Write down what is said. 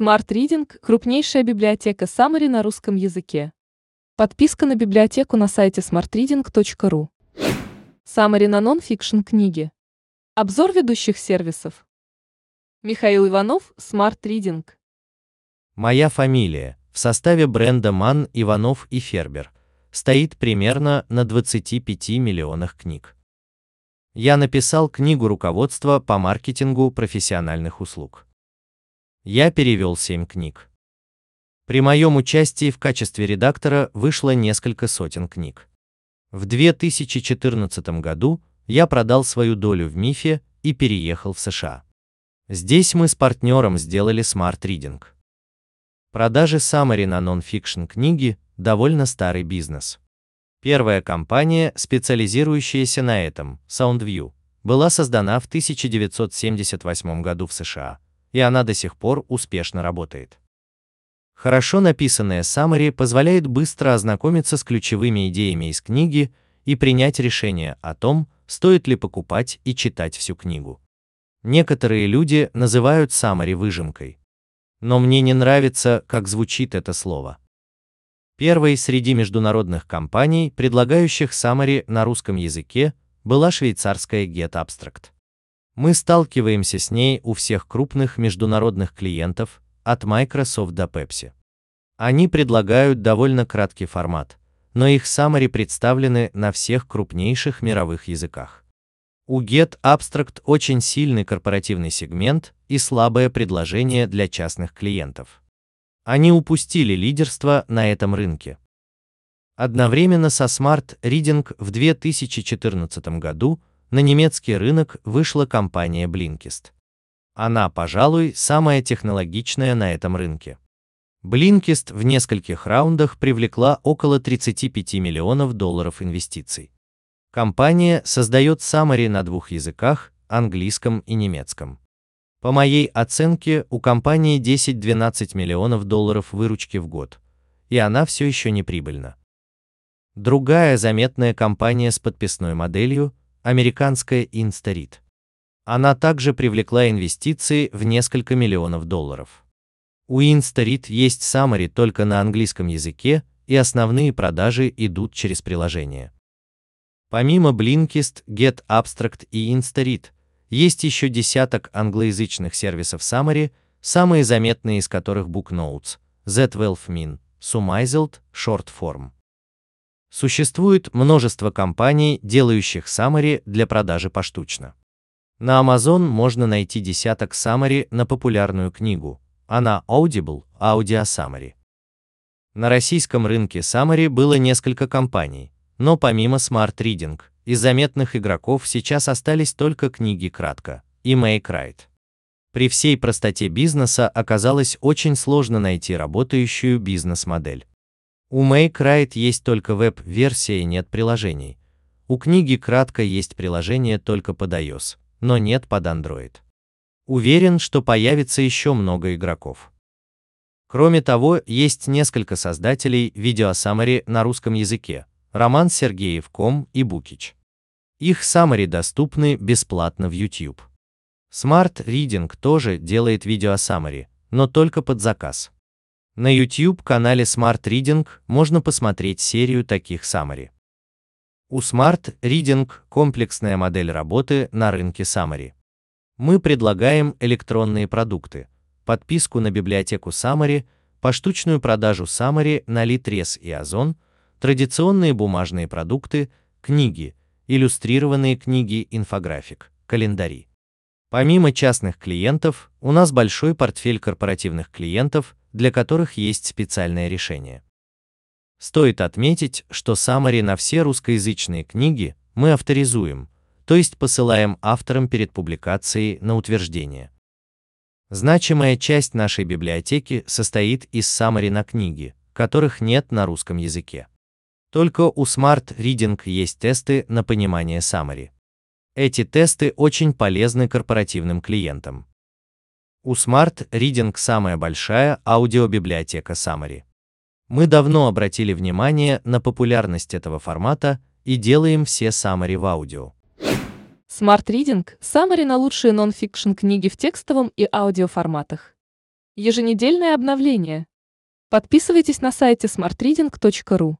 Smart Reading – крупнейшая библиотека Summary на русском языке. Подписка на библиотеку на сайте smartreading.ru. Summary на нон-фикшн книги. Обзор ведущих сервисов. Михаил Иванов, Smart Reading. Моя фамилия в составе бренда Ман, Иванов и Фербер стоит примерно на 25 миллионах книг. Я написал книгу руководства по маркетингу профессиональных услуг. Я перевел 7 книг. При моем участии в качестве редактора вышло несколько сотен книг. В 2014 году я продал свою долю в Мифе и переехал в США. Здесь мы с партнером сделали Smart Reading. Продажи summary на нон-фикшн книги – довольно старый бизнес. Первая компания, специализирующаяся на этом, SoundView, была создана в 1978 году в США – и она до сих пор успешно работает. Хорошо написанное summary позволяет быстро ознакомиться с ключевыми идеями из книги и принять решение о том, стоит ли покупать и читать всю книгу. Некоторые люди называют summary выжимкой. Но мне не нравится, как звучит это слово. Первой среди международных компаний, предлагающих summary на русском языке, была швейцарская Get Abstract. Мы сталкиваемся с ней у всех крупных международных клиентов, от Microsoft до Pepsi. Они предлагают довольно краткий формат, но их summary представлены на всех крупнейших мировых языках. У Get Abstract очень сильный корпоративный сегмент и слабое предложение для частных клиентов. Они упустили лидерство на этом рынке. Одновременно со Smart Reading в 2014 году на немецкий рынок вышла компания Blinkist. Она, пожалуй, самая технологичная на этом рынке. Blinkist в нескольких раундах привлекла около 35 миллионов долларов инвестиций. Компания создает summary на двух языках, английском и немецком. По моей оценке, у компании 10-12 миллионов долларов выручки в год, и она все еще не прибыльна. Другая заметная компания с подписной моделью американская Instarit. Она также привлекла инвестиции в несколько миллионов долларов. У Instarit есть summary только на английском языке, и основные продажи идут через приложение. Помимо Blinkist, Get Abstract и Instarit, есть еще десяток англоязычных сервисов summary, самые заметные из которых BookNotes, Z12min, Sumizeld, Shortform. Существует множество компаний, делающих summary для продажи поштучно. На Amazon можно найти десяток summary на популярную книгу, а на Audible – Audio Summary. На российском рынке summary было несколько компаний, но помимо Smart Reading, из заметных игроков сейчас остались только книги кратко и MakeWrite. При всей простоте бизнеса оказалось очень сложно найти работающую бизнес-модель. У MakeWrite есть только веб-версия и нет приложений. У книги кратко есть приложение только под iOS, но нет под Android. Уверен, что появится еще много игроков. Кроме того, есть несколько создателей видеосаммари на русском языке, Роман Сергеев Ком и Букич. Их саммари доступны бесплатно в YouTube. Smart Reading тоже делает видеосаммари, но только под заказ. На YouTube-канале Smart Reading можно посмотреть серию таких summary. У Smart Reading комплексная модель работы на рынке summary. Мы предлагаем электронные продукты, подписку на библиотеку Summary, поштучную продажу Summary на Litres и Озон, традиционные бумажные продукты, книги, иллюстрированные книги, инфографик, календари. Помимо частных клиентов, у нас большой портфель корпоративных клиентов, для которых есть специальное решение. Стоит отметить, что summary на все русскоязычные книги мы авторизуем, то есть посылаем авторам перед публикацией на утверждение. Значимая часть нашей библиотеки состоит из summary на книги, которых нет на русском языке. Только у Smart Reading есть тесты на понимание summary. Эти тесты очень полезны корпоративным клиентам. У Smart Reading самая большая аудиобиблиотека Summary. Мы давно обратили внимание на популярность этого формата и делаем все Summary в аудио. Smart Reading – Summary на лучшие нон-фикшн книги в текстовом и аудиоформатах. Еженедельное обновление. Подписывайтесь на сайте smartreading.ru.